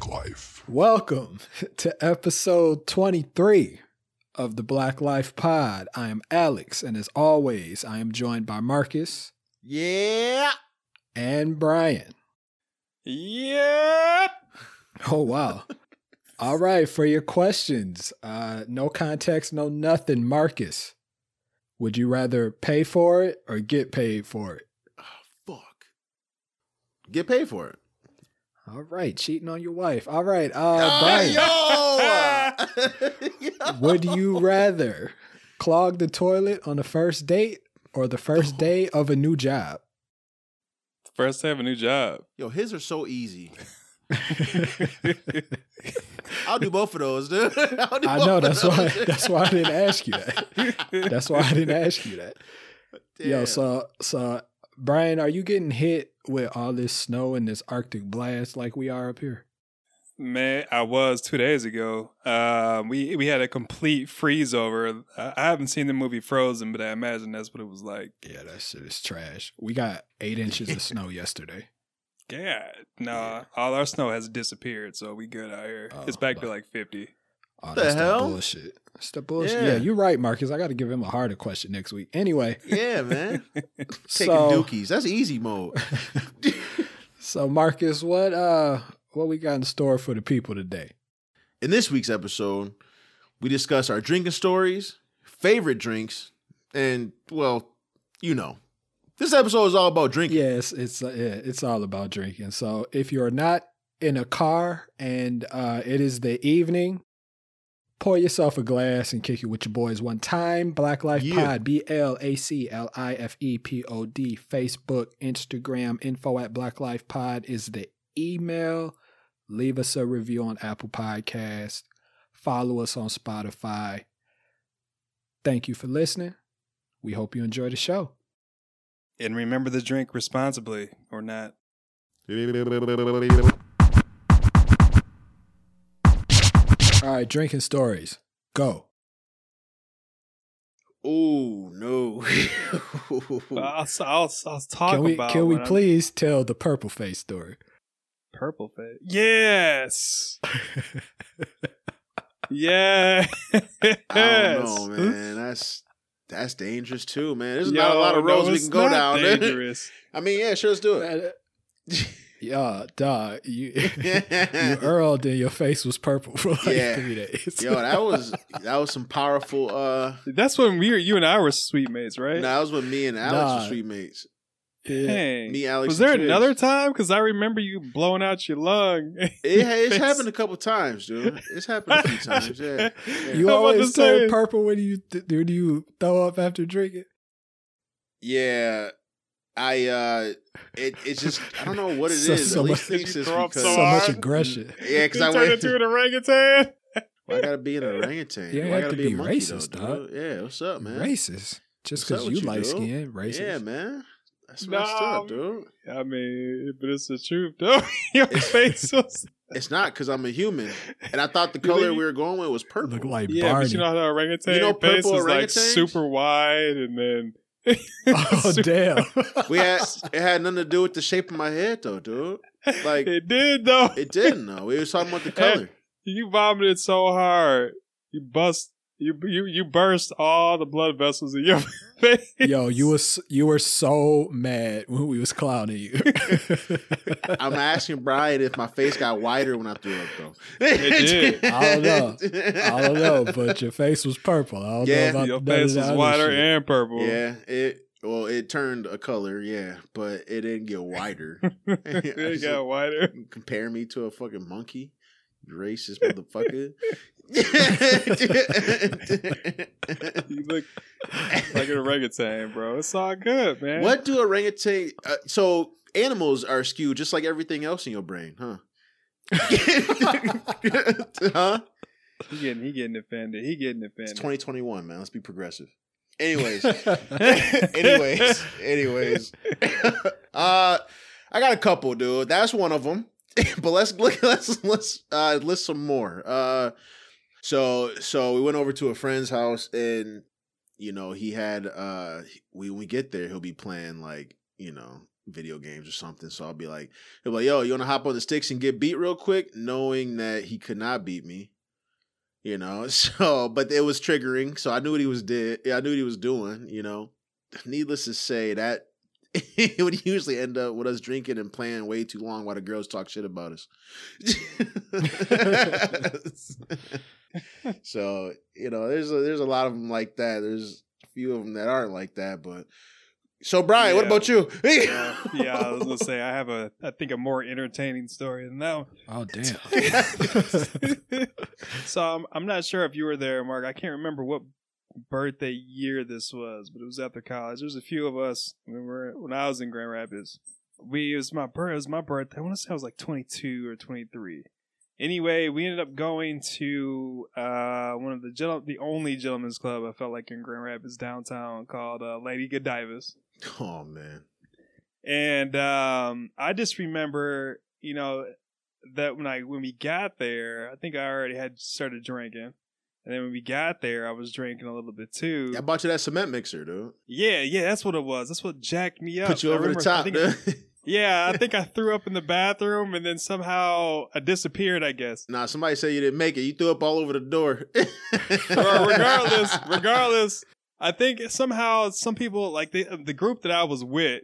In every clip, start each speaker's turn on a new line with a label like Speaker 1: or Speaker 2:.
Speaker 1: Black Life.
Speaker 2: Welcome to episode 23 of the Black Life Pod. I am Alex, and as always, I am joined by Markus
Speaker 3: Yeah.
Speaker 2: and Bryan.
Speaker 4: Yep.
Speaker 2: Oh, wow. All right, for your questions, uh, no context, no nothing. Markus, would you rather pay for it or get paid for it?
Speaker 3: Fuck. Get paid for it.
Speaker 2: All right, cheating on your wife. All right, uh, Bryan,
Speaker 3: yo.
Speaker 2: would you rather clog the toilet on the first date or the first day of a new job?
Speaker 4: First day of a new job.
Speaker 3: Yo, his are so easy. I'll do both of those, dude. I'll do
Speaker 2: I know that's why
Speaker 3: those.
Speaker 2: that's why I didn't ask you that. That's why I didn't ask you that. Yo, so so Bryan, are you getting hit with all this snow and this Arctic blast like we are up here?
Speaker 4: Man, I was two days ago. Um, we we had a complete freeze over. I haven't seen the movie Frozen, but I imagine that's what it was like.
Speaker 2: Yeah, that shit is trash. We got eight inches of snow yesterday.
Speaker 4: Yeah, no, all our snow has disappeared, so we good out here.
Speaker 2: Oh,
Speaker 4: it's back to like fifty.
Speaker 2: Oh,
Speaker 3: The
Speaker 2: that's
Speaker 3: hell?
Speaker 2: bullshit. That's the bullshit.
Speaker 3: Yeah.
Speaker 2: Yeah. you're right, Markus. I got to give him a harder question next week. Anyway,
Speaker 3: Yeah, man. Taking
Speaker 2: so
Speaker 3: dookies. That's easy mode.
Speaker 2: so Markus, what uh what we got in store for the people today?
Speaker 3: In this week's episode, we discuss our drinking stories, favorite drinks, and well, you know. This episode is all about drinking.
Speaker 2: Yes, it's uh, yeah, it's all about drinking. So if you're not in a car and uh, it is the evening, pour yourself a glass and kick it with your boys one time. Black Life
Speaker 3: Yeah.
Speaker 2: Pod, B L A C L I F E P O D, Facebook, Instagram, info at Black Life Pod is the email. Leave us a review on Apple Podcast. Follow us on Spotify. Thank you for listening. We hope you enjoy the show.
Speaker 4: And remember to drink responsibly, or not.
Speaker 2: All right, drinking stories. Go.
Speaker 3: Oh no.
Speaker 4: I'll, I'll, I'll talk
Speaker 2: Can we
Speaker 4: about.
Speaker 2: can we
Speaker 4: when I'm-
Speaker 2: please tell the purple face story?
Speaker 4: purple face? Yes, yeah.
Speaker 3: I don't know, man. That's that's dangerous too, man. There's not a lot of
Speaker 4: Yo, no,
Speaker 3: roads we can go down.
Speaker 4: Dangerous.
Speaker 3: I mean, yeah, sure, let's do it.
Speaker 2: Uh, yeah, dog. You you earled and your face was purple for like
Speaker 3: Yeah.
Speaker 2: three days.
Speaker 3: Yo, that was that was some powerful. uh
Speaker 4: That's when we were, you and I were suite mates, right?
Speaker 3: No, that was when me and Alex
Speaker 2: Nah.
Speaker 3: were suite mates.
Speaker 2: Yeah.
Speaker 4: Dang.
Speaker 3: Me, Alex,
Speaker 4: Was there
Speaker 3: Trish.
Speaker 4: another time? Because I remember you blowing out your lung.
Speaker 3: It, it's happened a couple times, dude. It's happened a few times. Yeah. yeah.
Speaker 2: You
Speaker 4: I'm
Speaker 2: always turn purple when you do you throw up after drinking.
Speaker 3: Yeah. I uh it it's just I don't know what it is.
Speaker 2: So-
Speaker 3: At
Speaker 2: so
Speaker 3: least
Speaker 2: much-
Speaker 3: it's
Speaker 4: throw
Speaker 3: because
Speaker 2: So,
Speaker 4: So
Speaker 2: much aggression.
Speaker 3: yeah, because I
Speaker 4: turned
Speaker 3: went.
Speaker 4: into an orangutan.
Speaker 3: Why I gotta be an orangutan?
Speaker 2: You ain't
Speaker 3: I gotta
Speaker 2: to
Speaker 3: be,
Speaker 2: be
Speaker 3: a monkey,
Speaker 2: racist,
Speaker 3: though,
Speaker 2: dog.
Speaker 3: dude? Yeah, what's up, man?
Speaker 2: Racist. Just because you
Speaker 3: you,
Speaker 2: light
Speaker 3: dude?
Speaker 2: skin, racist.
Speaker 3: Yeah, man. That's messed
Speaker 4: No.
Speaker 3: up, dude.
Speaker 4: I mean, but it's the truth, though. your face was.
Speaker 3: It's not because I'm a human, and I thought the color
Speaker 4: think-
Speaker 3: we were going with was purple.
Speaker 2: Look like
Speaker 4: Yeah,
Speaker 2: Barney.
Speaker 4: but you know how the orangutan
Speaker 3: You know
Speaker 4: face
Speaker 3: purple
Speaker 4: is like super wide, and then.
Speaker 2: oh damn.
Speaker 3: we had it had nothing to do with the shape of my head, though, dude. Like
Speaker 4: it did though.
Speaker 3: it didn't. though. we was talking about the color.
Speaker 4: You vomited so hard, you bust. You you you burst all the blood vessels in your face.
Speaker 2: Yo, you was you were so mad when we was clowning you.
Speaker 3: I'm asking Bryan if my face got whiter when I threw up, though.
Speaker 4: It did.
Speaker 2: I don't know. I don't know, but your face was purple. I don't
Speaker 3: Yeah.
Speaker 2: know about
Speaker 4: Your face was
Speaker 2: other
Speaker 4: wider
Speaker 2: shit.
Speaker 4: and purple.
Speaker 3: Yeah, it well, it turned a color, yeah, but it didn't get whiter.
Speaker 4: it got wider.
Speaker 3: Compare me to a fucking monkey, you racist motherfucker.
Speaker 4: You look like an orangutan, bro. It's all good, man.
Speaker 3: what do orangutan? Uh, so animals are skewed just like everything else in your brain, huh? huh?
Speaker 4: He getting he getting offended. He getting
Speaker 3: It's
Speaker 4: offended.
Speaker 3: 2021, man. Let's be progressive. Anyways, anyways, anyways. uh, I got a couple, dude. That's one of them. but let's look. Let's let's uh, list some more. Uh, so so we went over to a friend's house, and you know he had uh, we when we get there, he'll be playing like you know video games or something. So I'll be like, he'll be like, yo, you want to hop on the sticks and get beat real quick, knowing that he could not beat me. You know, so but it was triggering, so I knew what he was did. Yeah, I knew what he was doing. You know, needless to say, that it would usually end up with us drinking and playing way too long while the girls talk shit about us. so you know, there's a, there's a lot of them like that. There's a few of them that aren't like that, but. So Bryan, what about you?
Speaker 4: yeah, yeah, I was gonna say I have a, I think a more entertaining story than that one.
Speaker 2: Oh damn.
Speaker 4: so I'm, I'm not sure if you were there, Mark. I can't remember what birthday year this was, but it was after college. There was a few of us when we were when I was in Grand Rapids. We it was my birth. It was my birthday. I want to say I was like 22 or 23. Anyway, we ended up going to uh, one of the gentle- the only gentlemen's club I felt like in Grand Rapids downtown called uh, Lady Godivas.
Speaker 3: oh man.
Speaker 4: And um, I just remember, you know, that when I when we got there, I think I already had started drinking. And then when we got there, I was drinking a little bit too.
Speaker 3: I bought you that cement mixer, dude.
Speaker 4: Yeah, yeah, that's what it was. That's what jacked me up.
Speaker 3: Put you
Speaker 4: I
Speaker 3: over the
Speaker 4: remember- I
Speaker 3: top, dude.
Speaker 4: yeah, I think I threw up in the bathroom and then somehow I disappeared. I guess.
Speaker 3: Nah, somebody said you didn't make it. You threw up all over the door.
Speaker 4: Well, regardless, regardless, I think somehow some people like the the group that I was with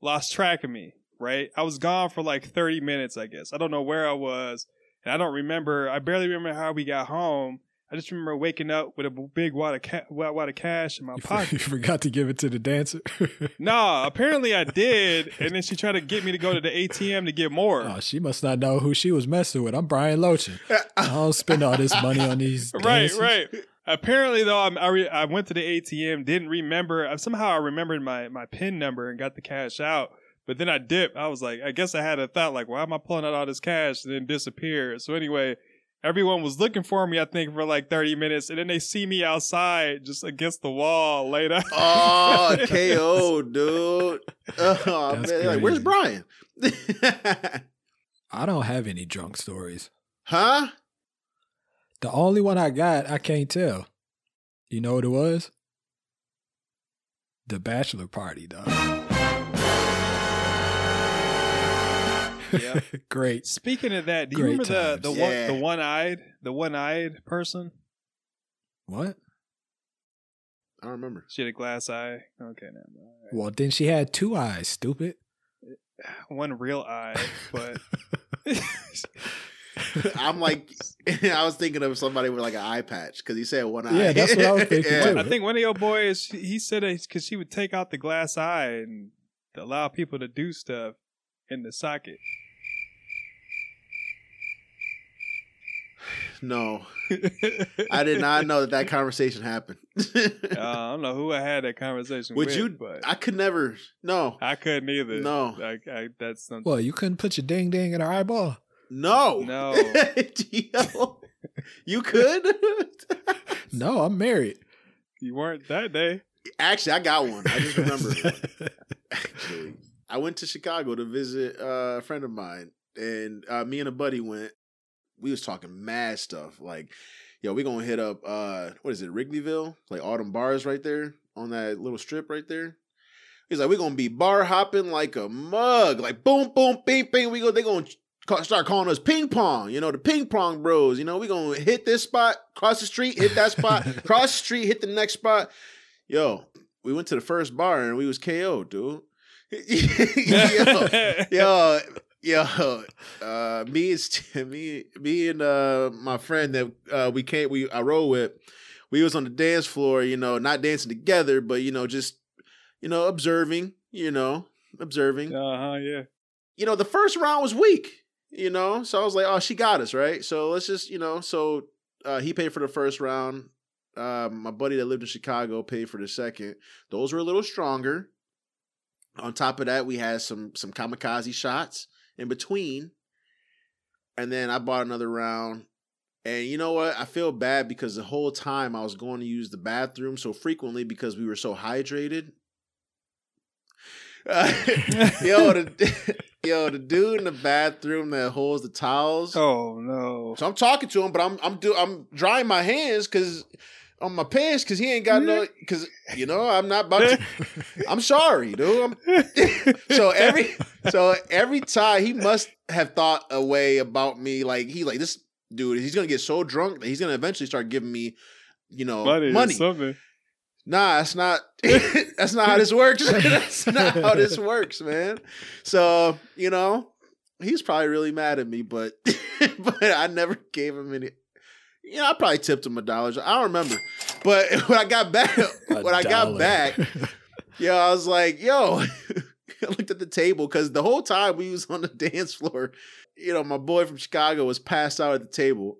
Speaker 4: lost track of me. Right, I was gone for like thirty minutes. I guess I don't know where I was, and I don't remember. I barely remember how we got home. I just remember waking up with a big wad of ca- wad of cash in my
Speaker 2: You, for-
Speaker 4: pocket.
Speaker 2: you forgot to give it to the dancer.
Speaker 4: no, apparently I did, and then she tried to get me to go to the ATM to get more.
Speaker 2: oh, she must not know who she was messing with. I'm Bryan Lochin. I don't spend all this money on these.
Speaker 4: right, right. Apparently, though, I'm, I re- I went to the ATM, didn't remember. Somehow, I remembered my my pin number and got the cash out. But then I dipped. I was like, I guess I had a thought, like, why am I pulling out all this cash and then disappear? So anyway, everyone was looking for me. I think for like 30 minutes, and then they see me outside, just against the wall, laid out.
Speaker 3: oh, KO, dude. Oh, man.
Speaker 2: That's
Speaker 3: They're like, Where's Bryan?
Speaker 2: I don't have any drunk stories.
Speaker 3: huh?
Speaker 2: The only one I got, I can't tell. You know what it was? The bachelor party, dog.
Speaker 4: Yeah.
Speaker 2: Great.
Speaker 4: Speaking of that, do you
Speaker 2: Great
Speaker 4: remember the
Speaker 2: times.
Speaker 4: the one
Speaker 3: Yeah.
Speaker 4: the one eyed the one eyed person?
Speaker 2: What?
Speaker 3: I don't remember.
Speaker 4: She had a glass eye. Okay, never mind.
Speaker 2: Well, then she had two eyes, stupid.
Speaker 4: one real eye, but
Speaker 3: I'm like, I was thinking of somebody with like an eye patch because he said one eye.
Speaker 2: Yeah, that's what I was thinking,
Speaker 3: Yeah.
Speaker 2: too.
Speaker 4: I think one of your boys he said it because she would take out the glass eye and allow people to do stuff in the socket.
Speaker 3: No, I did not know that that conversation happened.
Speaker 4: Uh, I don't know who I had that conversation
Speaker 3: Would
Speaker 4: with,
Speaker 3: you?
Speaker 4: but
Speaker 3: I could never. No,
Speaker 4: I couldn't either.
Speaker 3: No.
Speaker 4: like I, that's something.
Speaker 2: Well, you couldn't put your ding ding in her eyeball.
Speaker 3: no,
Speaker 4: No.
Speaker 3: You could.
Speaker 2: No, I'm married.
Speaker 4: You weren't that day.
Speaker 3: Actually, I got one. I just remember. Actually, I went to Chicago to visit uh, a friend of mine, and uh, me and a buddy went. We was talking mad stuff, like, yo, we gonna hit up uh, what is it, Wrigleyville, like all them bars right there on that little strip right there. He's like, we gonna be bar hopping like a mug, like boom, boom, bing, bing. We go, they gonna start calling us ping pong, you know, the ping pong bros. You know, we gonna hit this spot, cross the street, hit that spot, cross the street, hit the next spot. Yo, we went to the first bar and we was KO, dude. yo, yo, yo, uh, me and St- me, me and uh, my friend that uh, we came, we I rode with, we was on the dance floor, you know, not dancing together, but you know, just you know, observing, you know, observing.
Speaker 4: Uh huh. Yeah.
Speaker 3: You know, the first round was weak, you know, so I was like, oh, she got us right. So let's just, you know, so uh, he paid for the first round. Uh, my buddy that lived in Chicago paid for the second. Those were a little stronger. On top of that, we had some some kamikaze shots in between, and then I bought another round. And you know what? I feel bad because the whole time I was going to use the bathroom so frequently because we were so hydrated. Uh, yo, the, yo, the dude in the bathroom that holds the towels.
Speaker 4: Oh no.
Speaker 3: So I'm talking to him, but I'm I'm do I'm drying my hands because on my pants because he ain't got no. Mm-hmm. Because you know I'm not about to. I'm sorry, dude. I'm, so every so every time he must have thought a way about me. Like he like this dude. He's gonna get so drunk that he's gonna eventually start giving me, you know,
Speaker 4: money,
Speaker 3: money.
Speaker 4: something.
Speaker 3: Nah, that's not that's not how this works. that's not how this works, man. So, you know, he's probably really mad at me, but but I never gave him any you know, I probably tipped him a dollar. I don't remember. But when I got back when I got back, yo, I was like, yo, I looked at the table because the whole time we was on the dance floor, you know, my boy from Chicago was passed out at the table.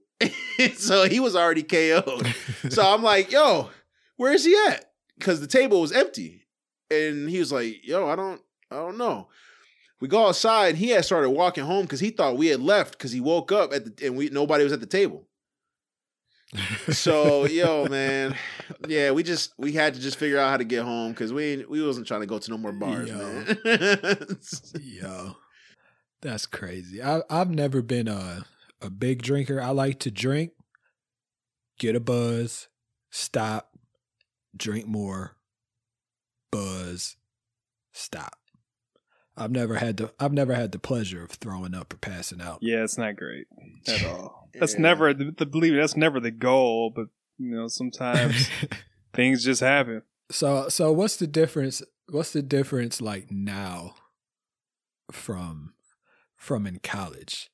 Speaker 3: so he was already KO'd. So I'm like, yo, where is he at? Because the table was empty. And he was like, yo, I don't, I don't know. We go outside. He had started walking home because he thought we had left because he woke up at the and we nobody was at the table. So yo, man, yeah, we just we had to just figure out how to get home because we we wasn't trying to go to no more bars,
Speaker 2: Yo.
Speaker 3: man.
Speaker 2: Yo, that's crazy. I I've never been a a big drinker. I like to drink, get a buzz, stop, drink more, buzz, stop. I've never had the I've never had the pleasure of throwing up or passing out.
Speaker 4: Yeah, it's not great at all. That's
Speaker 3: Yeah.
Speaker 4: never the, the believe me, that's never the goal, but you know, sometimes things just happen.
Speaker 2: so so what's the difference? What's the difference like now from from in college?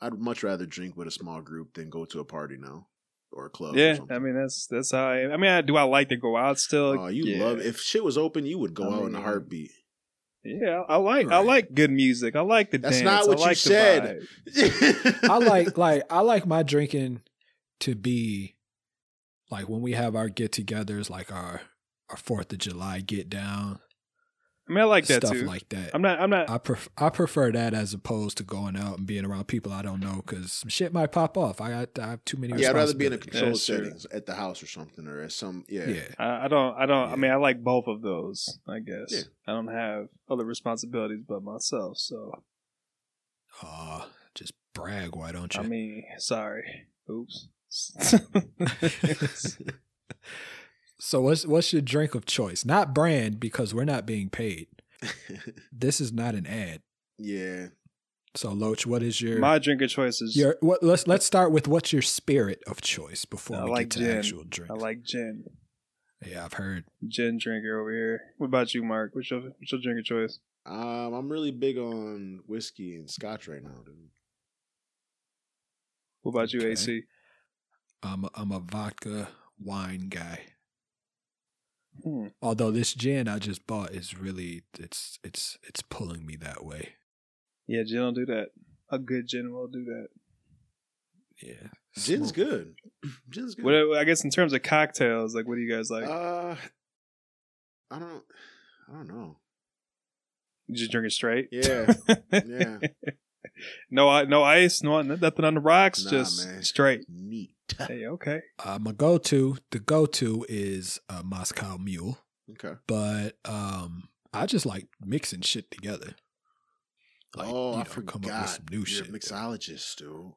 Speaker 3: I'd much rather drink with a small group than go to a party now or a club.
Speaker 4: Yeah,
Speaker 3: something.
Speaker 4: I mean that's that's how I. I mean, I, do I like to go out still?
Speaker 3: Oh, you
Speaker 4: yeah.
Speaker 3: love if shit was open, you would go
Speaker 4: I
Speaker 3: out in a heartbeat.
Speaker 4: Yeah, I like I like good music. I like the
Speaker 3: That's
Speaker 4: dance.
Speaker 3: not what
Speaker 4: I
Speaker 3: you
Speaker 4: like
Speaker 3: said.
Speaker 2: I like like I like my drinking to be like when we have our get-togethers, like our our Fourth of July get down,
Speaker 4: I mean, I like that
Speaker 2: stuff
Speaker 4: too.
Speaker 2: like that.
Speaker 4: I'm not. I'm not.
Speaker 2: I pref- I prefer that as opposed to going out and being around people I don't know because some shit might pop off. I got I have too many.
Speaker 3: yeah, I'd rather be in a
Speaker 2: responsibilities.
Speaker 3: controlled
Speaker 4: That's true.
Speaker 3: at the house or something, or at some yeah.
Speaker 2: Yeah,
Speaker 4: I, I don't. I don't.
Speaker 2: Yeah.
Speaker 4: I mean, I like both of those. I guess
Speaker 3: Yeah.
Speaker 4: I don't have other responsibilities but myself. So
Speaker 2: uh, just brag. Why don't you?
Speaker 4: I mean, sorry. Oops.
Speaker 2: so what's what's your drink of choice? Not brand because we're not being paid. This is not an ad.
Speaker 3: yeah.
Speaker 2: So Loach, what is your
Speaker 4: My drink of choice is
Speaker 2: your what? Let's let's start with what's your spirit of choice before
Speaker 4: I
Speaker 2: we
Speaker 4: like
Speaker 2: get to
Speaker 4: gin.
Speaker 2: actual drink.
Speaker 4: I like gin.
Speaker 2: Yeah, I've heard.
Speaker 4: Gin drinker over here. What about you, Mark? What's your what's your drink of choice?
Speaker 3: Um, I'm really big on whiskey and scotch right now, dude.
Speaker 4: What about you,
Speaker 2: Okay.
Speaker 4: AC?
Speaker 2: I'm a, I'm a vodka wine guy.
Speaker 4: Hmm.
Speaker 2: Although this gin I just bought is really it's it's it's pulling me that way.
Speaker 4: Yeah, gin will do that. A good gin will do that.
Speaker 2: Yeah,
Speaker 3: Gin's
Speaker 2: Smooth.
Speaker 3: good. Gin's good.
Speaker 4: What I guess in terms of cocktails, like what do you guys like?
Speaker 3: uh, I don't. I don't know.
Speaker 4: you just drink it straight?
Speaker 3: Yeah, yeah.
Speaker 4: no, i- no ice, no nothing on the rocks,
Speaker 3: Nah,
Speaker 4: just
Speaker 3: man.
Speaker 4: straight.
Speaker 3: Neat.
Speaker 4: Hey, okay.
Speaker 2: Uh, my go to the go to is a Moscow Mule,
Speaker 3: Okay.
Speaker 2: but um I just like mixing shit together. Like,
Speaker 3: oh,
Speaker 2: you
Speaker 3: I
Speaker 2: know,
Speaker 3: forgot.
Speaker 2: come up with some new
Speaker 3: You're
Speaker 2: shit.
Speaker 3: a mixologist, dude.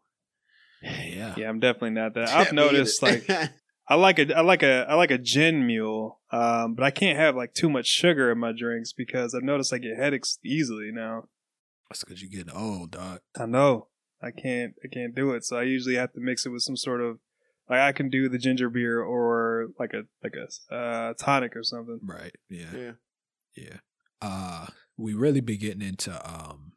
Speaker 2: Yeah,
Speaker 4: Yeah, I'm definitely not that.
Speaker 3: Yeah,
Speaker 4: I've noticed like I like a I like a I like a gin mule, um, but I can't have like too much sugar in my drinks because I've noticed I get headaches easily now.
Speaker 2: that's because you're getting old, dog.
Speaker 4: I know I can't I can't do it, so I usually have to mix it with some sort of like I can do the ginger beer or like a like a uh, tonic or something.
Speaker 2: Right? Yeah,
Speaker 3: yeah.
Speaker 2: yeah. Uh, we really be getting into um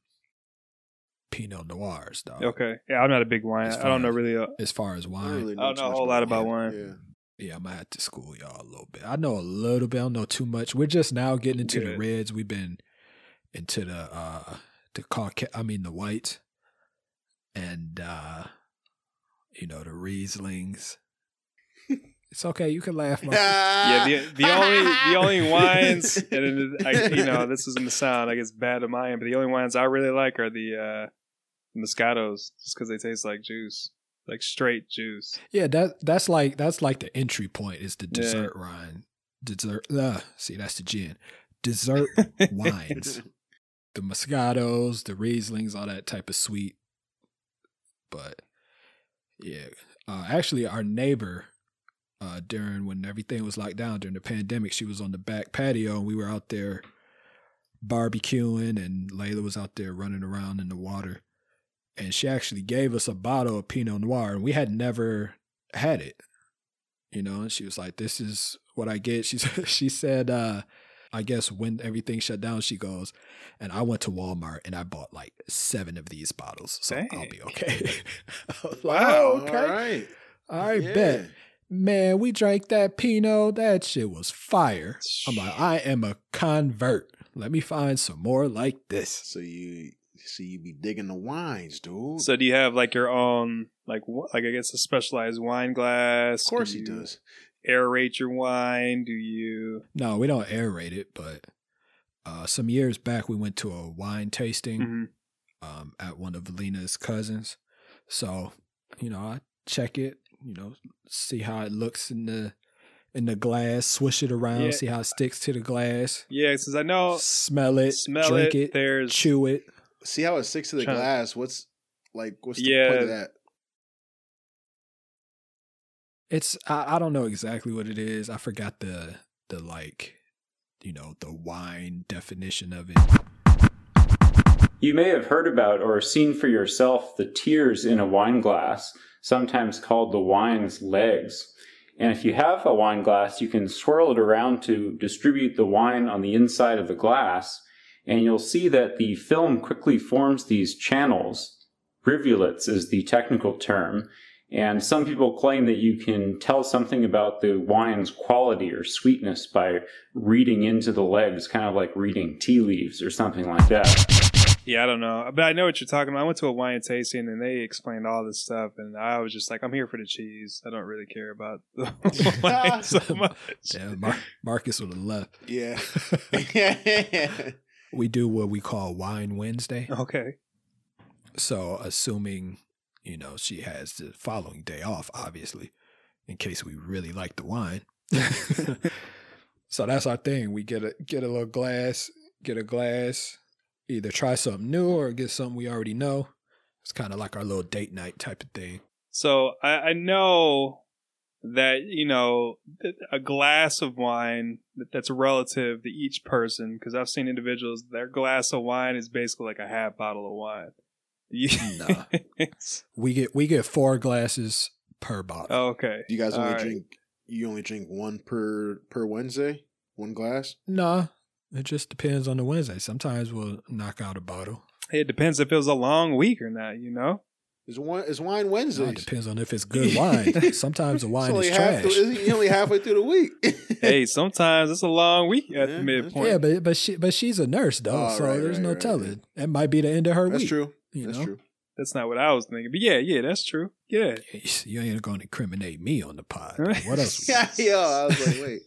Speaker 2: Pinot Noirs, dog.
Speaker 4: Okay, yeah, I'm not a big wine. I don't know really. Uh,
Speaker 2: As far as wine,
Speaker 3: don't really
Speaker 4: I don't know a whole lot about wine.
Speaker 3: Yeah.
Speaker 2: Yeah, I might have to school y'all a little bit. I know a little bit. I don't know too much. We're just now getting into the reds. We've been into the uh the cauca I mean the whites and uh you know the Rieslings. it's okay, you can laugh. Mark.
Speaker 4: yeah, the the only the only wines, and it, I, you know this isn't the sound. I guess bad of my end, but the only wines I really like are the uh, Moscatos, just because they taste like juice, like straight juice.
Speaker 2: yeah, that that's like that's like the entry point is the
Speaker 4: Yeah.
Speaker 2: dessert wine. Dessert uh see that's the gin. Dessert wines. the Moscatos, the Rieslings, all that type of sweet. But yeah, uh, actually, our neighbor uh, during when everything was locked down during the pandemic. She was on the back patio and we were out there barbecuing, and Layla was out there running around in the water. And she actually gave us a bottle of Pinot Noir, and we had never had it. You know, and she was like, "This is what I get." She she said, uh, "I guess when everything shut down, she goes, and I went to Walmart and I bought like seven of these bottles, so I'll be okay." I like,
Speaker 4: Wow,
Speaker 2: "Oh, okay,
Speaker 3: right.
Speaker 2: all right,
Speaker 3: Yeah.
Speaker 2: bet." Man, we drank that Pinot. That shit was fire. I'm like, I am a convert. Let me find some more like this.
Speaker 3: So you see you be digging the wines, dude.
Speaker 4: So do you have like your own like like I guess a specialized wine glass?
Speaker 3: of course
Speaker 4: do
Speaker 3: he
Speaker 4: you
Speaker 3: does.
Speaker 4: Aerate your wine? Do you?
Speaker 2: No, we don't aerate it, but uh, some years back we went to a wine tasting
Speaker 4: Mhm.
Speaker 2: um, at one of Lena's cousins. So, you know, I check it, you know, see how it looks in the in the glass, swish it around,
Speaker 4: Yeah.
Speaker 2: see how it sticks to the glass,
Speaker 4: Yeah, since I know
Speaker 2: smell it,
Speaker 4: smell
Speaker 2: drink
Speaker 4: it,
Speaker 2: it,
Speaker 4: There's
Speaker 2: chew it.
Speaker 3: See how it sticks to the
Speaker 4: Trying-
Speaker 3: glass. What's like? What's the
Speaker 4: Yeah.
Speaker 3: point of that?
Speaker 2: It's I, I don't know exactly what it is. I forgot the the like, you know, the wine definition of it.
Speaker 1: You may have heard about or seen for yourself the tears in a wine glass, sometimes called the wine's legs. And if you have a wine glass, you can swirl it around to distribute the wine on the inside of the glass, and you'll see that the film quickly forms these channels. Rivulets is the technical term, and some people claim that you can tell something about the wine's quality or sweetness by reading into the legs, kind of like reading tea leaves or something like that.
Speaker 4: Yeah, I don't know, but I know what you're talking about. I went to a wine tasting and they explained all this stuff, and I was just like, I'm here for the cheese. I don't really care about the wine so much.
Speaker 2: Yeah, Mar- Markus would have left.
Speaker 3: Yeah.
Speaker 2: we do what we call Wine Wednesday.
Speaker 4: Okay.
Speaker 2: So, assuming you know she has the following day off, obviously, in case we really like the wine. so that's our thing. We get a get a little glass, get a glass, either try something new or get something we already know. It's kind of like our little date night type of thing.
Speaker 4: So I, I know that you know a glass of wine that's relative to each person because I've seen individuals their glass of wine is basically like a half bottle of wine. You-
Speaker 2: Nah. We get we get four glasses per bottle.
Speaker 4: oh, okay.
Speaker 3: you guys
Speaker 4: All
Speaker 3: only
Speaker 4: right.
Speaker 3: drink. You only drink one per per Wednesday. One glass.
Speaker 2: Nah, it just depends on the Wednesday. Sometimes we'll knock out a bottle.
Speaker 4: It depends if it was a long week or not. You know.
Speaker 3: Is one is wine
Speaker 2: No,
Speaker 3: Wednesdays?
Speaker 2: it depends on if it's good wine. Sometimes the wine
Speaker 3: It's only
Speaker 2: is
Speaker 3: half
Speaker 2: trash.
Speaker 3: the- it's only halfway through the week.
Speaker 4: hey, sometimes it's a long week at
Speaker 3: Yeah,
Speaker 4: the midpoint.
Speaker 2: Yeah, but but she but she's a nurse though,
Speaker 3: Oh,
Speaker 2: so
Speaker 3: right,
Speaker 2: there's
Speaker 3: right,
Speaker 2: no
Speaker 3: right,
Speaker 2: telling.
Speaker 3: right.
Speaker 2: That might be the end of her
Speaker 3: That's
Speaker 2: week.
Speaker 3: true.
Speaker 2: You
Speaker 3: That's
Speaker 2: know,
Speaker 3: true.
Speaker 4: That's not what I was thinking. But yeah, yeah, that's true. Yeah.
Speaker 2: you ain't going to incriminate me on the pod. What else?
Speaker 3: Yeah, yo, I was like, wait.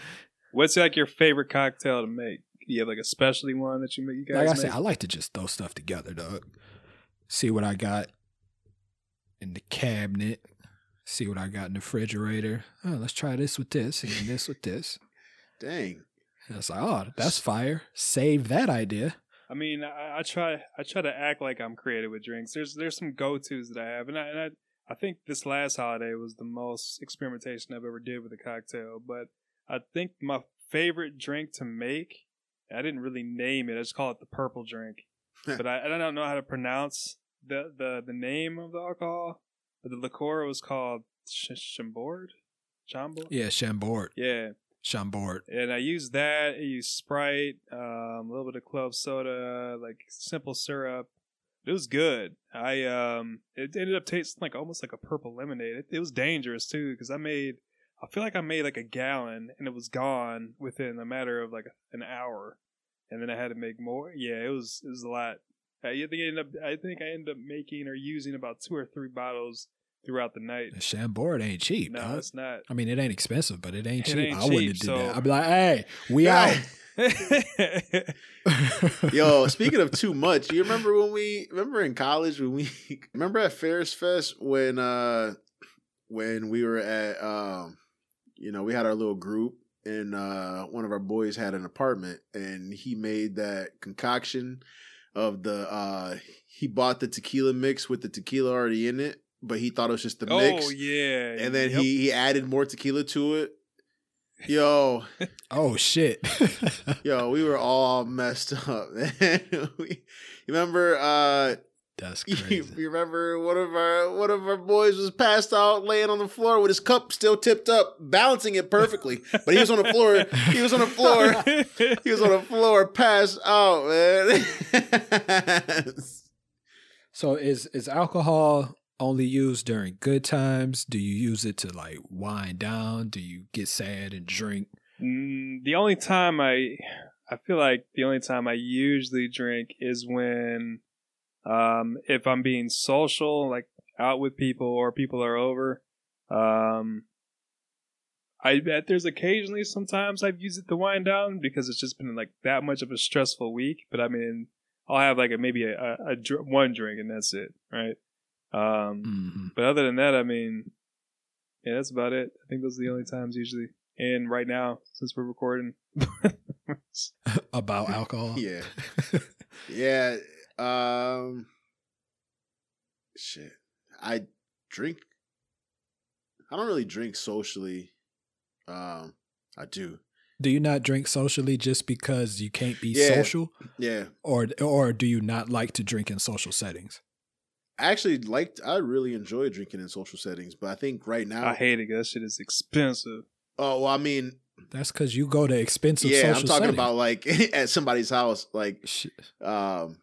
Speaker 4: What's like your favorite cocktail to make? You have like a specialty one that you make. You guys
Speaker 2: like I
Speaker 4: make?
Speaker 2: said, I like to just throw stuff together, dog. See what I got in the cabinet. See what I got in the refrigerator. Oh, let's try this with this and this with this.
Speaker 3: Dang.
Speaker 2: And it's like, oh, that's fire. Save that idea.
Speaker 4: I mean, I, I try I try to act like I'm creative with drinks. There's there's some go tos that I have, and I, and I I think this last holiday was the most experimentation I've ever did with a cocktail. But I think my favorite drink to make, I didn't really name it. I just call it the purple drink. but I, I don't know how to pronounce the the the name of the alcohol. But the liqueur was called Sh- Chambord. Chambord.
Speaker 2: Yeah, Chambord.
Speaker 4: Yeah.
Speaker 2: Chambord.
Speaker 4: And I used that. I used Sprite, um, a little bit of club soda, like simple syrup. It was good. I um, it ended up tasting like almost like a purple lemonade. It, it was dangerous too because I made. I feel like I made like a gallon and it was gone within a matter of like an hour, and then I had to make more. Yeah, it was it was a lot. I think I ended up. I think I ended up making or using about two or three bottles throughout the night.
Speaker 2: The Chambord ain't cheap.
Speaker 4: No,
Speaker 2: dog.
Speaker 4: it's not.
Speaker 2: I mean, it ain't expensive, but it ain't
Speaker 4: It
Speaker 2: cheap.
Speaker 4: ain't
Speaker 2: I wouldn't
Speaker 4: cheap,
Speaker 2: have did
Speaker 4: so-
Speaker 2: that. I'd be like, hey, we out.
Speaker 3: Yo, speaking of too much, you remember when we remember in college when we remember at Ferris Fest when uh when we were at um you know, we had our little group and uh one of our boys had an apartment and he made that concoction of the uh he bought the tequila mix with the tequila already in it but he thought it was just the mix.
Speaker 4: oh yeah,
Speaker 3: And then
Speaker 4: Yep.
Speaker 3: he, he added more tequila to it. Yo,
Speaker 2: Oh shit.
Speaker 3: yo, we were all messed up, man. we, remember uh
Speaker 2: That's
Speaker 3: you,
Speaker 2: crazy.
Speaker 3: you remember one of our one of our boys was passed out laying on the floor with his cup still tipped up, balancing it perfectly. But he was on the floor. He was on the floor. He was on the floor, passed out, man.
Speaker 2: So is is alcohol only used during good times? Do you use it to like wind down? Do you get sad and drink?
Speaker 4: Mm, the only time I, I feel like the only time I usually drink is when, um, if I'm being social, like out with people or people are over. Um, I bet there's occasionally sometimes I've used it to wind down because it's just been like that much of a stressful week. But I mean, I'll have like a maybe a, a, a one drink and that's it, right? Um,
Speaker 2: hmm
Speaker 4: but other than that, I mean, yeah, that's about it. I think those are the only times usually. And right now, since we're recording,
Speaker 2: About alcohol?
Speaker 3: yeah, yeah. Um, shit. I drink. I don't really drink socially. Um, I do.
Speaker 2: Do you not drink socially just because you can't be
Speaker 3: Yeah.
Speaker 2: social,
Speaker 3: Yeah,
Speaker 2: or or do you not like to drink in social settings?
Speaker 3: I actually liked. I really enjoy drinking in social settings, but I think right now.
Speaker 4: I hate it. That shit is expensive.
Speaker 3: oh well, I mean,
Speaker 2: That's because you go to expensive
Speaker 3: yeah,
Speaker 2: social
Speaker 3: I'm talking
Speaker 2: settings.
Speaker 3: about like at somebody's house, like
Speaker 2: Sh-
Speaker 3: um,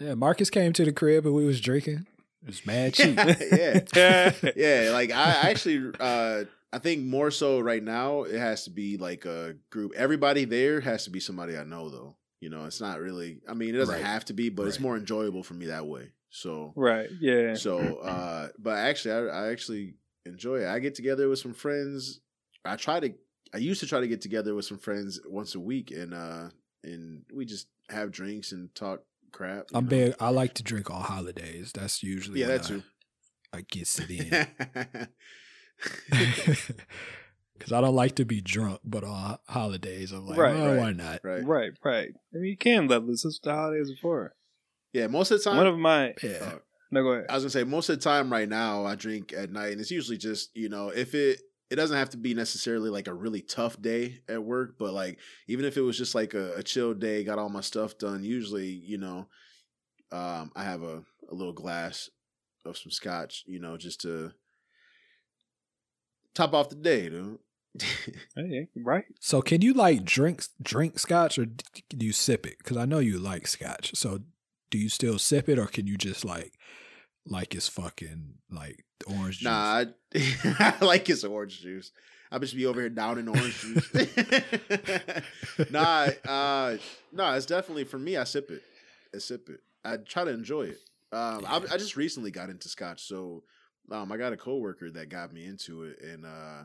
Speaker 2: Yeah, Markus came to the crib and we was drinking. It was mad cheap.
Speaker 3: yeah,
Speaker 4: yeah,
Speaker 3: yeah. Like I actually, uh, I think more so right now, it has to be like a group. Everybody there has to be somebody I know, though. You know, it's not really. I mean, it doesn't
Speaker 2: Right.
Speaker 3: have to be, but it's more enjoyable for me that way. So,
Speaker 4: right. Yeah.
Speaker 3: so, uh, but actually, I, I actually enjoy it. I get together with some friends. I try to. I used to try to get together with some friends once a week, and uh, and we just have drinks and talk crap.
Speaker 2: I'm
Speaker 3: know?
Speaker 2: big. I like to drink on holidays. That's usually
Speaker 3: Yeah,
Speaker 2: when
Speaker 3: that
Speaker 2: I,
Speaker 3: too.
Speaker 2: I gets it in. Because I don't like to be drunk, but on holidays, I'm like,
Speaker 4: Right,
Speaker 2: well,
Speaker 3: right,
Speaker 2: why not?
Speaker 3: right.
Speaker 4: Right. Right. I mean, you can let loose. That's what the holidays are for.
Speaker 3: Yeah, most of the time.
Speaker 4: One of my.
Speaker 2: Yeah.
Speaker 3: uh,
Speaker 4: No, go ahead.
Speaker 3: I was gonna say most of the time right now I drink at night and it's usually just, you know, if it it doesn't have to be necessarily like a really tough day at work, but like even if it was just like a, a chill day, got all my stuff done, usually, you know, um I have a, a little glass of some scotch, you know, just to top off the day, dude.
Speaker 4: Hey, right.
Speaker 2: So can you like drink drink scotch or do you sip it? Because I know you like scotch. So do you still sip it or can you just like like it's fucking like orange juice?
Speaker 3: nah, I, I like it's orange juice. I'm just be over here down in orange juice. nah, uh, nah, it's definitely for me. I sip it. I sip it. I try to enjoy it. Um, I, I just recently got into scotch, so um, I got a coworker that got me into it, and uh,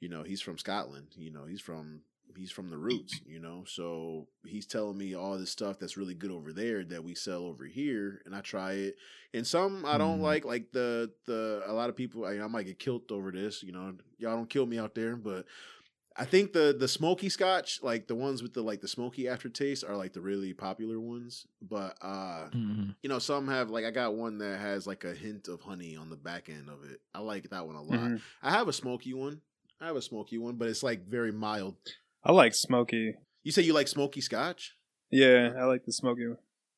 Speaker 3: you know, he's from Scotland. You know, he's from he's from the roots. You know, so he's telling me all this stuff that's really good over there that we sell over here, and I try it. And some I don't
Speaker 2: Mhm.
Speaker 3: like, like the the a lot of people. I, I might get killed over this. You know, y'all don't kill me out there, but I think the the smoky scotch, like the ones with the like the smoky aftertaste, are like the really popular ones. But uh
Speaker 2: Mhm.
Speaker 3: you know, some have like I got one that has like a hint of honey on the back end of it. I like that one a lot.
Speaker 4: Mhm.
Speaker 3: I have a smoky one. I have a smoky one, but it's like very mild.
Speaker 4: I like smoky.
Speaker 3: You say you like smoky scotch?
Speaker 4: Yeah, I like the smoky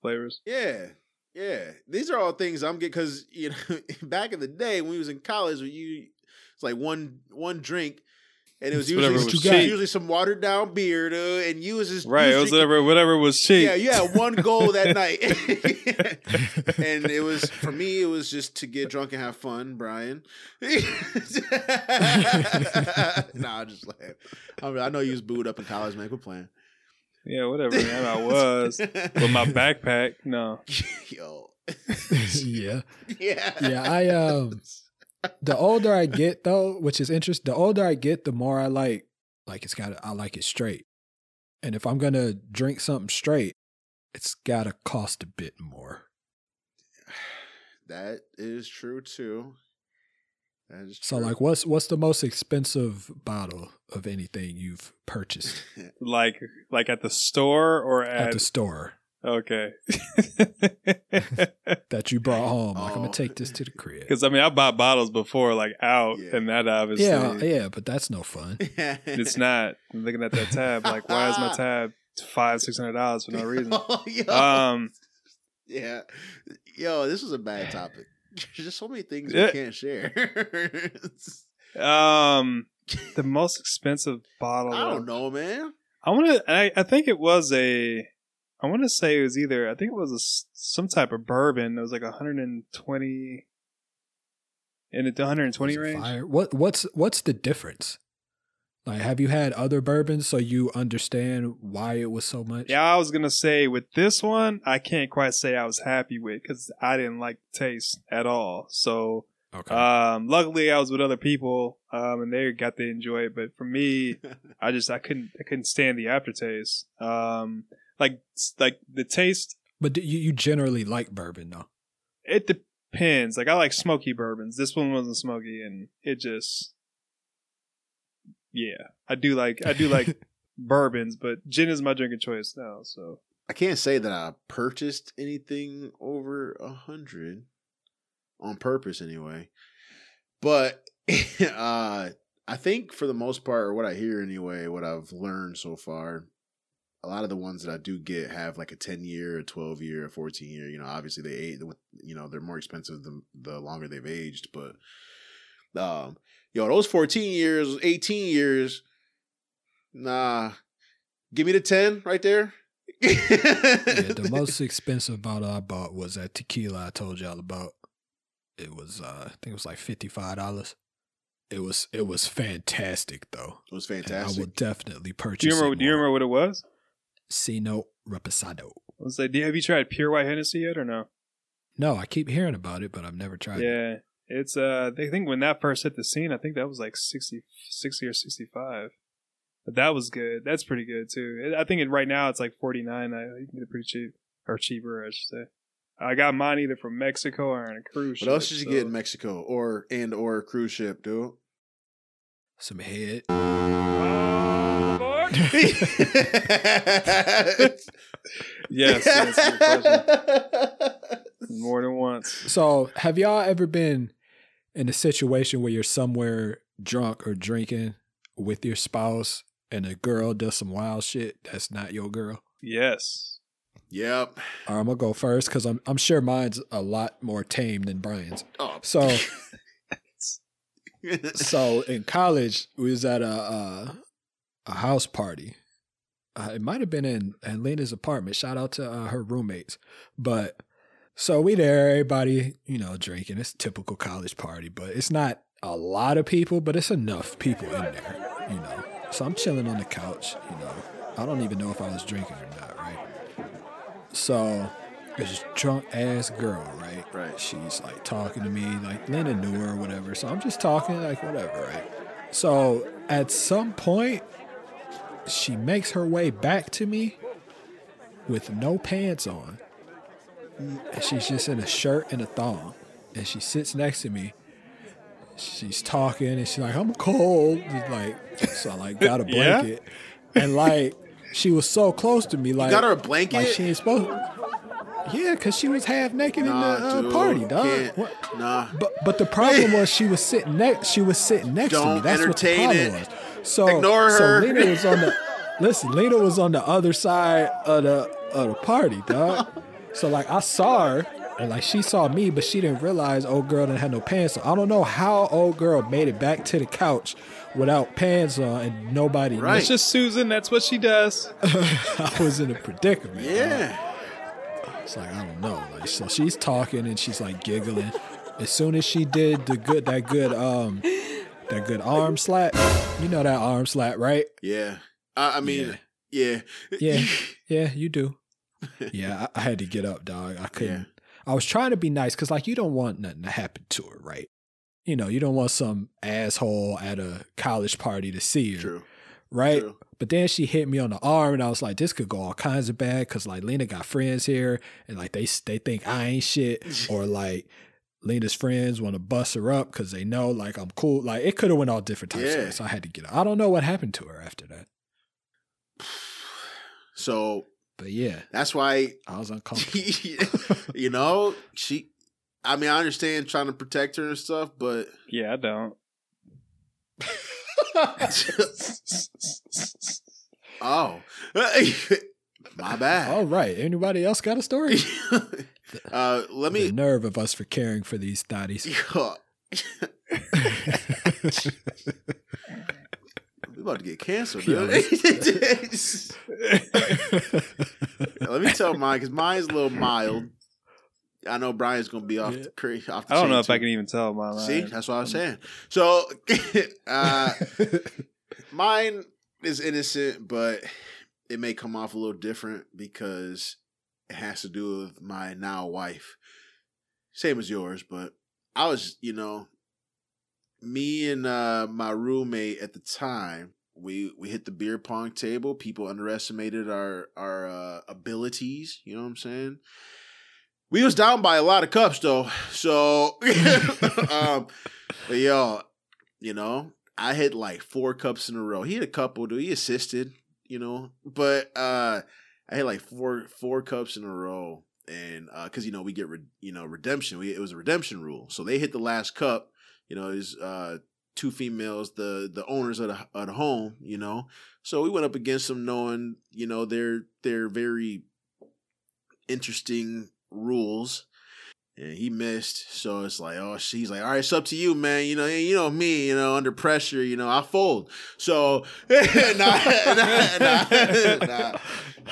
Speaker 4: flavors.
Speaker 3: Yeah. Yeah. These are all things I'm getting because you know back in the day when we was in college, when you it's like one one drink. And it was usually,
Speaker 2: was
Speaker 3: was usually some watered down beer, dude, and you was just you
Speaker 4: Right. It was
Speaker 3: drinking-
Speaker 4: whatever. Whatever was cheap.
Speaker 3: Yeah, you had one goal that night. and it was for me, it was just to get drunk and have fun, Bryan. nah, I'm just like I, mean, I know you was booed up in college, man. Quit playing.
Speaker 4: Yeah, whatever. Man, I was with my backpack. No.
Speaker 3: Yo.
Speaker 2: yeah.
Speaker 3: Yeah.
Speaker 2: Yeah, I um the older I get though, which is interesting, the older I get, the more I like like it's gotta. I like it straight. And if I'm going to drink something straight, it's got to cost a bit more.
Speaker 3: That is true too. That is
Speaker 2: So
Speaker 3: true.
Speaker 2: like what's what's the most expensive bottle of anything you've purchased
Speaker 4: Like, like at the store or at,
Speaker 2: at the store?
Speaker 4: Okay.
Speaker 2: that you brought home. Like I'm
Speaker 3: Oh.
Speaker 2: gonna take this to the crib.
Speaker 4: Because I mean, I bought bottles before, like out,
Speaker 3: Yeah.
Speaker 4: and that obviously
Speaker 2: Yeah, yeah, but that's no fun.
Speaker 4: it's not. I'm looking at that tab, like, why is my tab five, six hundred dollars for no reason?
Speaker 3: Yo,
Speaker 4: Um,
Speaker 3: yeah. Yo, this was a bad topic. There's just so many things
Speaker 4: Yeah.
Speaker 3: we can't share.
Speaker 4: um, the most expensive bottle.
Speaker 3: I don't know, man.
Speaker 4: I want to. I, I think it was a. I want to say it was either. I think it was a some type of bourbon. It was like 120 in the 120
Speaker 2: Is
Speaker 4: range.
Speaker 2: fire? What what's what's the difference? Like, have you had other bourbons so you understand why it was so much?
Speaker 4: Yeah, I was gonna say with this one, I can't quite say I was happy with because I didn't like the taste at all. So,
Speaker 2: Okay.
Speaker 4: um, luckily I was with other people, um, and they got to enjoy it. But for me, I just I couldn't I couldn't stand the aftertaste. Um, like like the taste,
Speaker 2: but do you you generally like bourbon though.
Speaker 4: it depends. Like I like smoky bourbons. This one wasn't smoky, and it just yeah, I do like I do like bourbons, but gin is my drinking choice now. So
Speaker 3: I can't say that I purchased anything over a hundred on purpose anyway. But uh I think for the most part, or what I hear anyway, what I've learned so far, a lot of the ones that I do get have like a ten year, a twelve year, a fourteen year. You know, obviously they age, you know, they're more expensive the the longer they've aged. But um, yo, those fourteen years, eighteen years, nah, give me the ten right there.
Speaker 2: yeah, the most expensive bottle I bought was that tequila I told y'all about. It was uh I think it was like fifty five dollars. It was it was fantastic though.
Speaker 3: It was
Speaker 2: And I
Speaker 3: fantastic.
Speaker 2: will definitely purchase.
Speaker 4: do you remember?
Speaker 2: it
Speaker 4: Do you remember what it was?
Speaker 2: Sino Reposado?
Speaker 4: I was like, have you tried pure white Hennessy yet or no?
Speaker 2: No, I keep hearing about it, but I've never tried it.
Speaker 4: Yeah, it's uh, they think when that first hit the scene, I think that was like 60, 60 or sixty five. But that was good. That's pretty good too. I think it, right now it's like forty nine. I you can get it pretty cheap or cheaper, I should say. I got mine either from Mexico or on a cruise ship.
Speaker 3: what else did you
Speaker 4: so-
Speaker 3: get in Mexico or and or cruise ship, dude?
Speaker 2: Some head.
Speaker 4: Lord. yes, yes, more than once.
Speaker 2: So, have y'all ever been in a situation where you're somewhere drunk or drinking with your spouse and a girl does some wild shit that's not your girl?
Speaker 4: Yes.
Speaker 3: Yep.
Speaker 2: All right, I'm gonna go first because I'm I'm sure mine's a lot more tame than Bryan's.
Speaker 3: Oh.
Speaker 2: So so in college we was at a a, a house party. Uh, it might have been in Lena's apartment. Shout out to uh, her roommates. But so we there, everybody you know drinking. It's a typical college party, but it's not a lot of people, but it's enough people in there. You know, so I'm chilling on the couch. You know, I don't even know if I was drinking or not. Right. So this drunk ass girl, right?
Speaker 3: Right.
Speaker 2: She's like talking to me, like Lena knew her or whatever. So I'm just talking, like whatever, right? So at some point, she makes her way back to me with no pants on. And she's just in a shirt and a thong. And she sits next to me. She's talking and she's like, I'm cold. Just like so I like got a
Speaker 4: Yeah?
Speaker 2: blanket. And like she was so close to me, like
Speaker 3: got her a blanket?
Speaker 2: Like she ain't supposed Yeah, because she was half naked
Speaker 3: Nah,
Speaker 2: in the uh,
Speaker 3: dude,
Speaker 2: party, dog. What-
Speaker 3: Nah.
Speaker 2: But but the problem was she was sitting next. She was sitting next to me.
Speaker 3: Don't
Speaker 2: That's what the
Speaker 3: entertain
Speaker 2: problem
Speaker 3: it.
Speaker 2: was. So
Speaker 3: Ignore
Speaker 2: so
Speaker 3: her.
Speaker 2: Lena was on the listen. Lena was on the other side of the of the party, dog. so like I saw her. And like she saw me, but she didn't realize old girl didn't have no pants on. I don't know how old girl made it back to the couch without pants on and nobody knew.
Speaker 3: Right.
Speaker 4: It's just Susan. That's what she does.
Speaker 2: I was in a predicament. dog.
Speaker 3: Yeah.
Speaker 2: It's like I don't know. Like so she's talking and she's like giggling. As soon as she did the good that good um that good arm slap, you know that arm slap, right?
Speaker 3: Yeah. I, I mean, yeah.
Speaker 2: Yeah. Yeah, you do. Yeah, I, I had to get up, dog. I couldn't.
Speaker 3: Yeah.
Speaker 2: I was trying to be nice because like you don't want nothing to happen to her, right? You know, you don't want some asshole at a college party to see her,
Speaker 3: True.
Speaker 2: right?
Speaker 3: True.
Speaker 2: But then she hit me on the arm, and I was like, "This could go all kinds of bad." Because like Lena got friends here, and like they they think I ain't shit, or like Lena's friends want to bust her up because they know like I'm cool. Like it could have went all different types of
Speaker 3: Yeah.
Speaker 2: ways. So I had to get. Her. I don't know what happened to her after that.
Speaker 3: So
Speaker 2: But yeah,
Speaker 3: That's why
Speaker 2: I was uncomfortable.
Speaker 3: you know, she I mean, I understand trying to protect her and stuff, but
Speaker 4: Yeah, I don't.
Speaker 3: oh. My bad.
Speaker 2: All right. Anybody else got a story?
Speaker 3: uh let
Speaker 2: the
Speaker 3: me
Speaker 2: nerve of us for caring for these thotties.
Speaker 3: we about to get canceled,
Speaker 2: Yeah.
Speaker 3: dude. Let me tell mine because mine's a little mild. I know Bryan's gonna be off
Speaker 2: Yeah.
Speaker 3: the cra- off the
Speaker 4: I don't know
Speaker 3: chain,
Speaker 4: if I can even tell my line.
Speaker 3: See, that's what I was saying. So, uh, mine is innocent, but it may come off a little different because it has to do with my now wife. Same as yours, but I was, you know, me and uh, my roommate at the time. We we hit the beer pong table. People underestimated our our uh, abilities. You know what I'm saying? We was down by a lot of cups though. So, um, but yo, you know, I hit like four cups in a row. He had a couple, dude. He assisted, you know, but uh, I had like four four cups in a row, and uh, because you know we get re- you know redemption. We it was a redemption rule, so they hit the last cup. You know, is uh two females, the the owners of the of the home. You know, so we went up against them, knowing you know they're they're very interesting rules and he missed. So it's like, oh, she's like, all right, it's up to you, man. You know, you know me, you know, under pressure, you know, I fold. So, nah.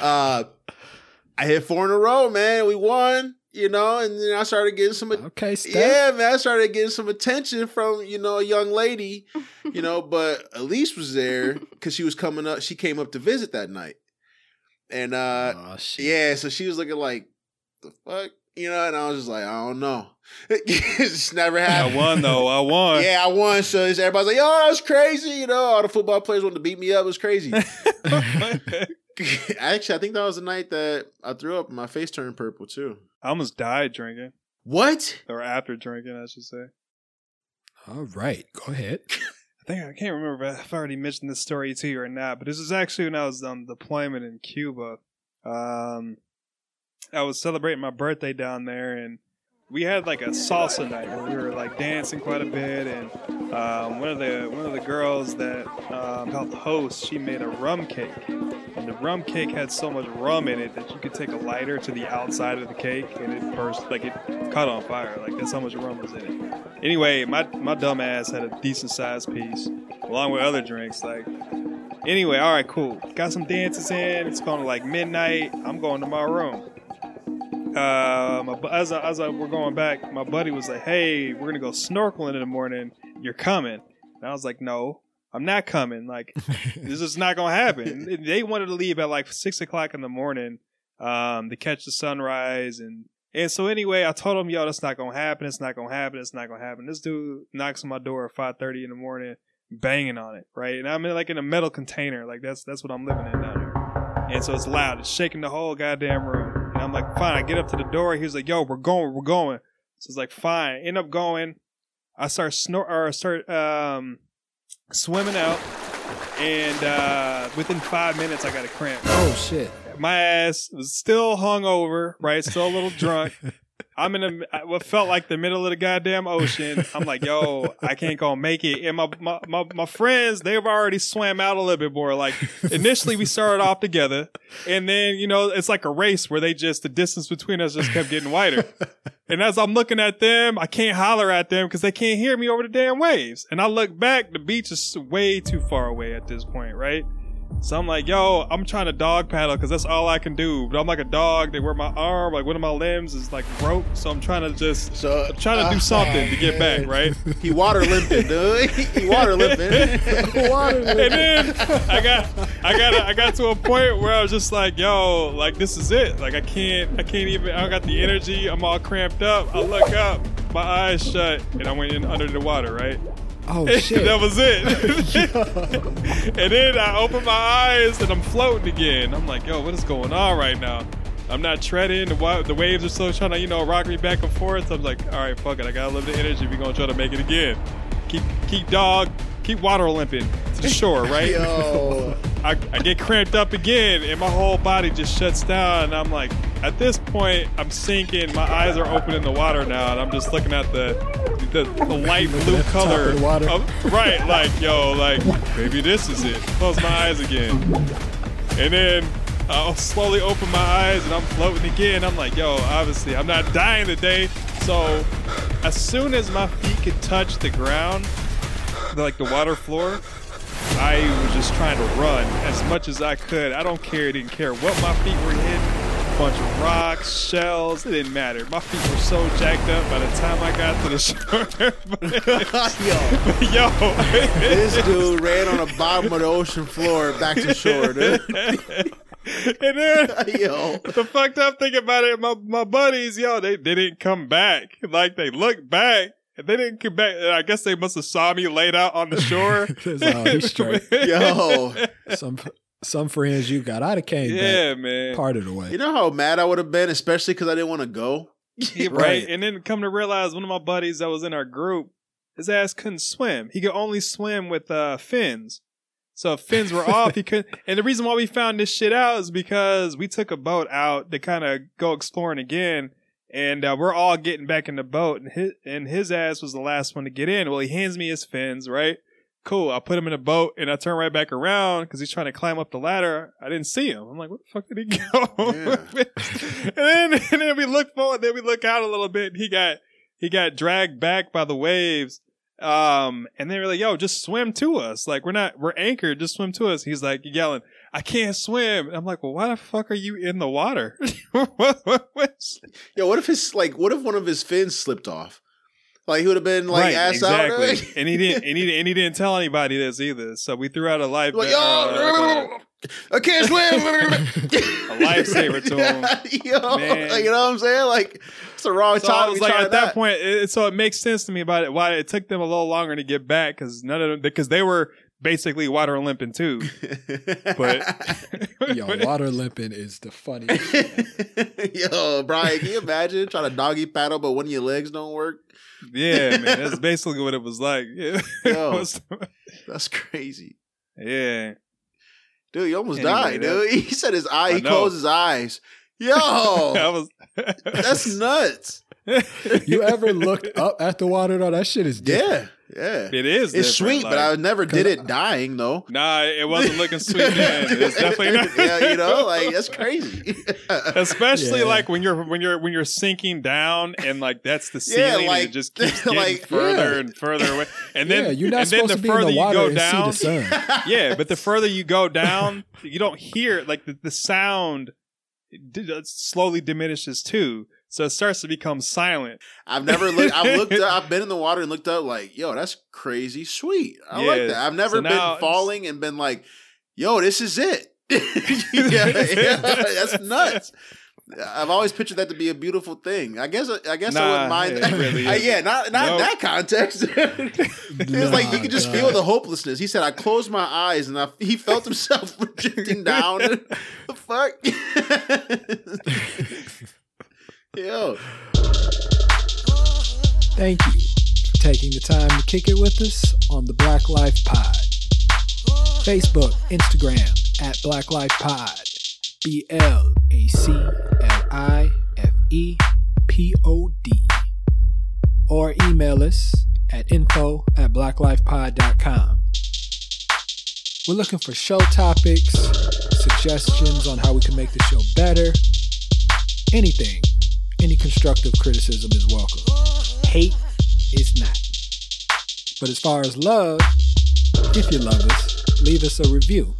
Speaker 3: Uh, I hit four in a row, man. We won, you know, and then I started getting some.
Speaker 2: okay, Steph.
Speaker 3: Yeah, man, I started getting some attention from you know a young lady, you know. But Elise was there because she was coming up. She came up to visit that night, and uh,
Speaker 2: oh,
Speaker 3: yeah, so she was looking like, the fuck? You know, and I was just like, I don't know. it's just
Speaker 4: never
Speaker 3: happened.
Speaker 4: I won though. I won.
Speaker 3: Yeah, I won. So it's- everybody's like, yo, that was crazy. You know, all the football players wanted to beat me up. It was crazy. Actually, I think that was the night that I threw up and my face turned purple too.
Speaker 4: I almost died drinking,
Speaker 3: What?
Speaker 4: or after drinking, I should say.
Speaker 2: All right. Go ahead.
Speaker 4: I think I can't remember if I already mentioned this story to you or not, but this is actually when I was on deployment in Cuba. Um, I was celebrating my birthday down there, and we had like a salsa night where we were like dancing quite a bit. And um, one of the one of the girls that um, helped host, she made a rum cake, and the rum cake had so much rum in it that you could take a lighter to the outside of the cake and it burst like it caught on fire. Like that's how much rum was in it. Anyway, my my dumb ass had a decent sized piece along with other drinks. Like anyway, all right, cool. Got some dances in. It's going to like midnight. I'm going to my room. Uh, my, as I, as I, we're going back, my buddy was like, "Hey, we're gonna go snorkeling in the morning. You're coming?" And I was like, "No, I'm not coming. Like this is not gonna happen." they wanted to leave at like six o'clock in the morning um, to catch the sunrise and and so anyway, I told him, "Yo, that's not gonna happen. It's not gonna happen. It's not gonna happen." This dude knocks on my door at five thirty in the morning, banging on it, right? And I'm in like in a metal container, like that's that's what I'm living in down here. And so it's loud, it's shaking the whole goddamn room. I'm like, "Fine." I get up to the door. He's like, "Yo, we're going, we're going." So it's like, "Fine." End up going. I start snort or I start um, swimming out, and uh, within five minutes, I got a cramp
Speaker 2: Oh shit.
Speaker 4: my ass was still hung over, right? Still a little drunk. I'm in a, what felt like the middle of the goddamn ocean. I'm like, yo, I can't go make it. And my, my, my, my friends, they've already swam out a little bit more. Like initially we started off together and then, you know, it's like a race where they just, the distance between us just kept getting wider. And as I'm looking at them, I can't holler at them because they can't hear me over the damn waves. And I look back, the beach is way too far away at this point, right? So I'm like, yo, I'm trying to dog paddle because that's all I can do. But I'm like a dog. They wear my arm, like one of my limbs is like broke. So I'm trying to just
Speaker 3: So
Speaker 4: I'm trying to do uh, something to get back, right?
Speaker 3: He water limping, dude. he water limping.
Speaker 4: and then I got I got I got to a point where I was just like, yo, like this is it. Like I can't I can't even I don't got the energy. I'm all cramped up. I look up, my eyes shut, and I went in under the water, right?
Speaker 2: Oh shit.
Speaker 4: that was it. and then I open my eyes and I'm floating again. I'm like, yo, what is going on right now? I'm not treading. The, wa- the waves are still trying to, you know, rock me back and forth. I'm like, all right, fuck it. I got a little bit of energy. We're going to try to make it again. Keep, keep dog, keep water limping to the shore, right?
Speaker 3: Yo.
Speaker 4: I, I get cramped up again, and my whole body just shuts down. And I'm like, at this point, I'm sinking. My eyes are open in the water now, and I'm just looking at the the, the light blue
Speaker 2: the
Speaker 4: color.
Speaker 2: of the water.
Speaker 4: of- right, like yo, like maybe this is it. Close my eyes again, and then. I'll slowly open my eyes and I'm floating again. I'm like, yo, obviously, I'm not dying today. So, as soon as my feet could touch the ground, like the water floor, I was just trying to run as much as I could. I don't care. Didn't care what my feet were hitting. Bunch of rocks, shells. It didn't matter. My feet were so jacked up by the time I got to the shore.
Speaker 3: Yo,
Speaker 4: Yo,
Speaker 3: this dude ran on the bottom of the ocean floor back to shore, dude.
Speaker 4: and then
Speaker 3: Yo.
Speaker 4: the fucked up thing about it, my my buddies, yo, they, they didn't come back. Like they looked back. And they didn't come back. And I guess they must have saw me laid out on the shore.
Speaker 2: That's all, he's straight.
Speaker 3: Yo.
Speaker 2: Some some friends you got, I'd have came
Speaker 4: yeah,
Speaker 2: back
Speaker 4: man.
Speaker 2: part of the way.
Speaker 3: You know how mad I would have been, especially because I didn't want to go?
Speaker 4: Yeah, right.
Speaker 2: Right.
Speaker 4: And then come to realize one of my buddies that was in our group, his ass couldn't swim. He could only swim with uh, fins. So if fins were off, he couldn't. And the reason why we found this shit out is because we took a boat out to kind of go exploring again. And uh, we're all getting back in the boat, and his, and his ass was the last one to get in. Well, he hands me his fins, right? Cool. I put him in a boat, and I turn right back around because he's trying to climb up the ladder. I didn't see him. I'm like, what the fuck did he go? and then and then we look forward, then we look out a little bit, and he got he got dragged back by the waves. Um, and they were like, "Yo, just swim to us. Like we're not we're anchored. Just swim to us." He's like yelling, "I can't swim." And I'm like, "Well, why the fuck are you in the water?" What- what- what's-
Speaker 3: Yo, what if his like what if one of his fins slipped off? Like he would have been like
Speaker 4: right,
Speaker 3: ass
Speaker 4: exactly.
Speaker 3: out.
Speaker 4: and he didn't and he, and he didn't tell anybody this either. So we threw out a life
Speaker 3: like,
Speaker 4: uh,
Speaker 3: I can't swim.
Speaker 4: a lifesaver to him.
Speaker 3: Yo,
Speaker 4: Man.
Speaker 3: like, you know what I'm saying? Like it's the wrong
Speaker 4: So
Speaker 3: time.
Speaker 4: I was like, at that,
Speaker 3: that
Speaker 4: point, it, so it makes sense to me about it why it took them a little longer to get back because none of them because they were basically water limping too. But
Speaker 2: Yo, water limping is the funniest.
Speaker 3: Yo, Bryan, can you imagine trying to doggy paddle, but one of your legs don't work?
Speaker 4: yeah, man, that's basically what it was like. Yeah,
Speaker 3: Yo.
Speaker 4: It was-
Speaker 3: That's crazy.
Speaker 4: yeah.
Speaker 3: Dude, you almost
Speaker 4: Anyway,
Speaker 3: died,
Speaker 4: that-
Speaker 3: dude. He said his eye,
Speaker 4: I
Speaker 3: he
Speaker 4: know.
Speaker 3: closed his eyes. Yo,
Speaker 4: I was.
Speaker 3: that's nuts.
Speaker 2: You ever looked up at the water though? That shit is different.
Speaker 3: Yeah, yeah.
Speaker 4: It is.
Speaker 3: It's
Speaker 4: different,
Speaker 3: sweet, but I never did it dying though.
Speaker 4: Nah, it wasn't looking sweet then. It's definitely not.
Speaker 3: yeah, you know, like that's crazy.
Speaker 4: Especially
Speaker 2: Yeah.
Speaker 4: like when you're when you're when you're sinking down and like that's the
Speaker 3: Yeah,
Speaker 4: ceiling
Speaker 3: like-
Speaker 4: and it just keeps getting
Speaker 3: like,
Speaker 4: further
Speaker 3: yeah.
Speaker 4: and further away. And then
Speaker 2: yeah, you're not
Speaker 4: and then
Speaker 2: supposed
Speaker 4: the
Speaker 2: to be in
Speaker 4: further
Speaker 2: the
Speaker 4: you
Speaker 2: water
Speaker 4: go
Speaker 2: and
Speaker 4: down,
Speaker 2: see the sun.
Speaker 4: yeah, but the further you go down, you don't hear like the, the sound d- slowly diminishes too. So it starts to become silent.
Speaker 3: I've never looked. I've looked. Up, I've been in the water and looked up. Like, yo, that's crazy sweet. I like that. I've never
Speaker 4: so
Speaker 3: been falling and been like, yo, this is it. yeah, yeah, that's nuts. I've always pictured that to be a beautiful thing. I guess. I guess I wouldn't mind.
Speaker 4: it
Speaker 3: that.
Speaker 4: really
Speaker 3: Uh,
Speaker 4: isn't.
Speaker 3: yeah, not not in
Speaker 4: Nope.
Speaker 3: that context. it was like you could just
Speaker 2: Nah,
Speaker 3: feel the hopelessness. He said, "I closed my eyes and I, he felt himself projecting down." the fuck? Yo,
Speaker 2: Thank you for taking the time to kick it with us on the Black Life Pod. Facebook, Instagram at Black Life Pod. B L A C L I F E P O D. Or email us at info at blacklifepod.com. We're looking for show topics, suggestions on how we can make the show better, anything. Any constructive criticism is welcome. Hate is not. But as far as love, if you love us, leave us a review.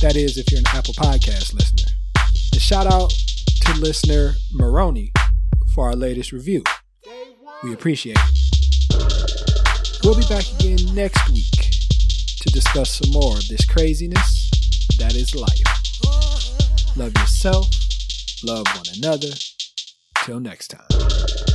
Speaker 2: That is, if you're an Apple Podcast listener. And shout out to listener Maroney for our latest review. We appreciate it. We'll be back again next week to discuss some more of this craziness that is life. Love yourself, love one another. Till next time.